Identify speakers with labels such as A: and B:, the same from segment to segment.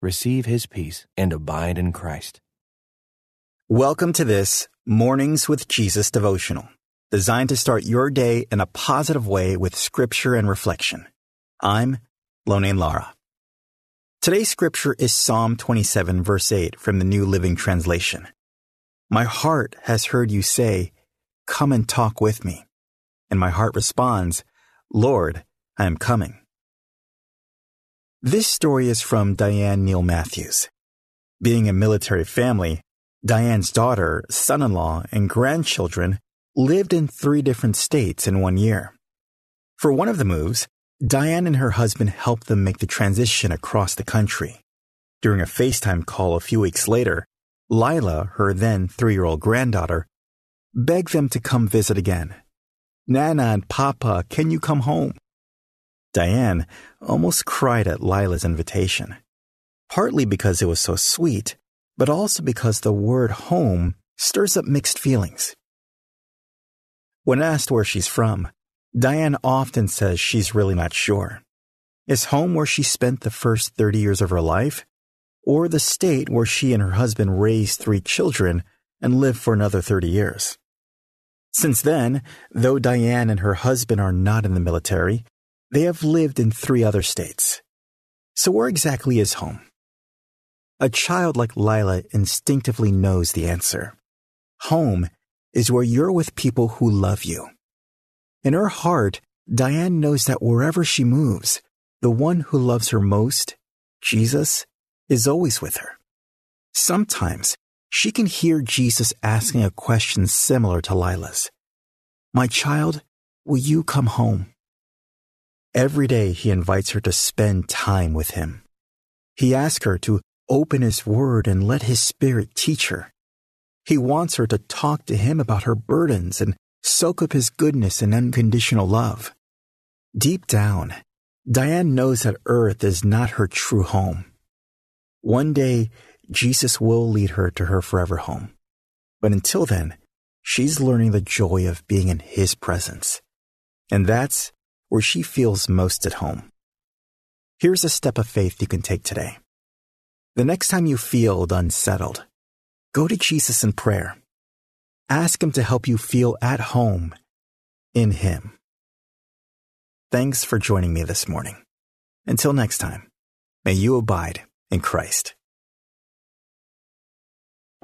A: receive his peace and abide in Christ.
B: Welcome to this Mornings with Jesus devotional, designed to start your day in a positive way with scripture and reflection. I'm Lone Lara. Today's scripture is Psalm 27, verse 8 from the New Living Translation. My heart has heard you say, Come and talk with me. And my heart responds, Lord, I am coming. This story is from Diane Neal Matthews. Being a military family, Diane's daughter, son in law, and grandchildren lived in three different states in one year. For one of the moves, Diane and her husband helped them make the transition across the country. During a FaceTime call a few weeks later, Lila, her then three year old granddaughter, begged them to come visit again. Nana and Papa, can you come home? Diane almost cried at Lila's invitation, partly because it was so sweet, but also because the word home stirs up mixed feelings. When asked where she's from, Diane often says she's really not sure. Is home where she spent the first 30 years of her life? Or the state where she and her husband raised three children and lived for another 30 years? Since then, though Diane and her husband are not in the military, they have lived in three other states. So where exactly is home? A child like Lila instinctively knows the answer. Home is where you're with people who love you. In her heart, Diane knows that wherever she moves, the one who loves her most, Jesus, is always with her. Sometimes she can hear Jesus asking a question similar to Lila's. My child, will you come home? Every day he invites her to spend time with him. He asks her to open his word and let his spirit teach her. He wants her to talk to him about her burdens and soak up his goodness and unconditional love. Deep down, Diane knows that earth is not her true home. One day, Jesus will lead her to her forever home. But until then, she's learning the joy of being in his presence. And that's where she feels most at home. Here's a step of faith you can take today. The next time you feel unsettled, go to Jesus in prayer. Ask Him to help you feel at home in Him. Thanks for joining me this morning. Until next time, may you abide in Christ.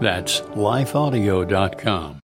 C: That's lifeaudio.com.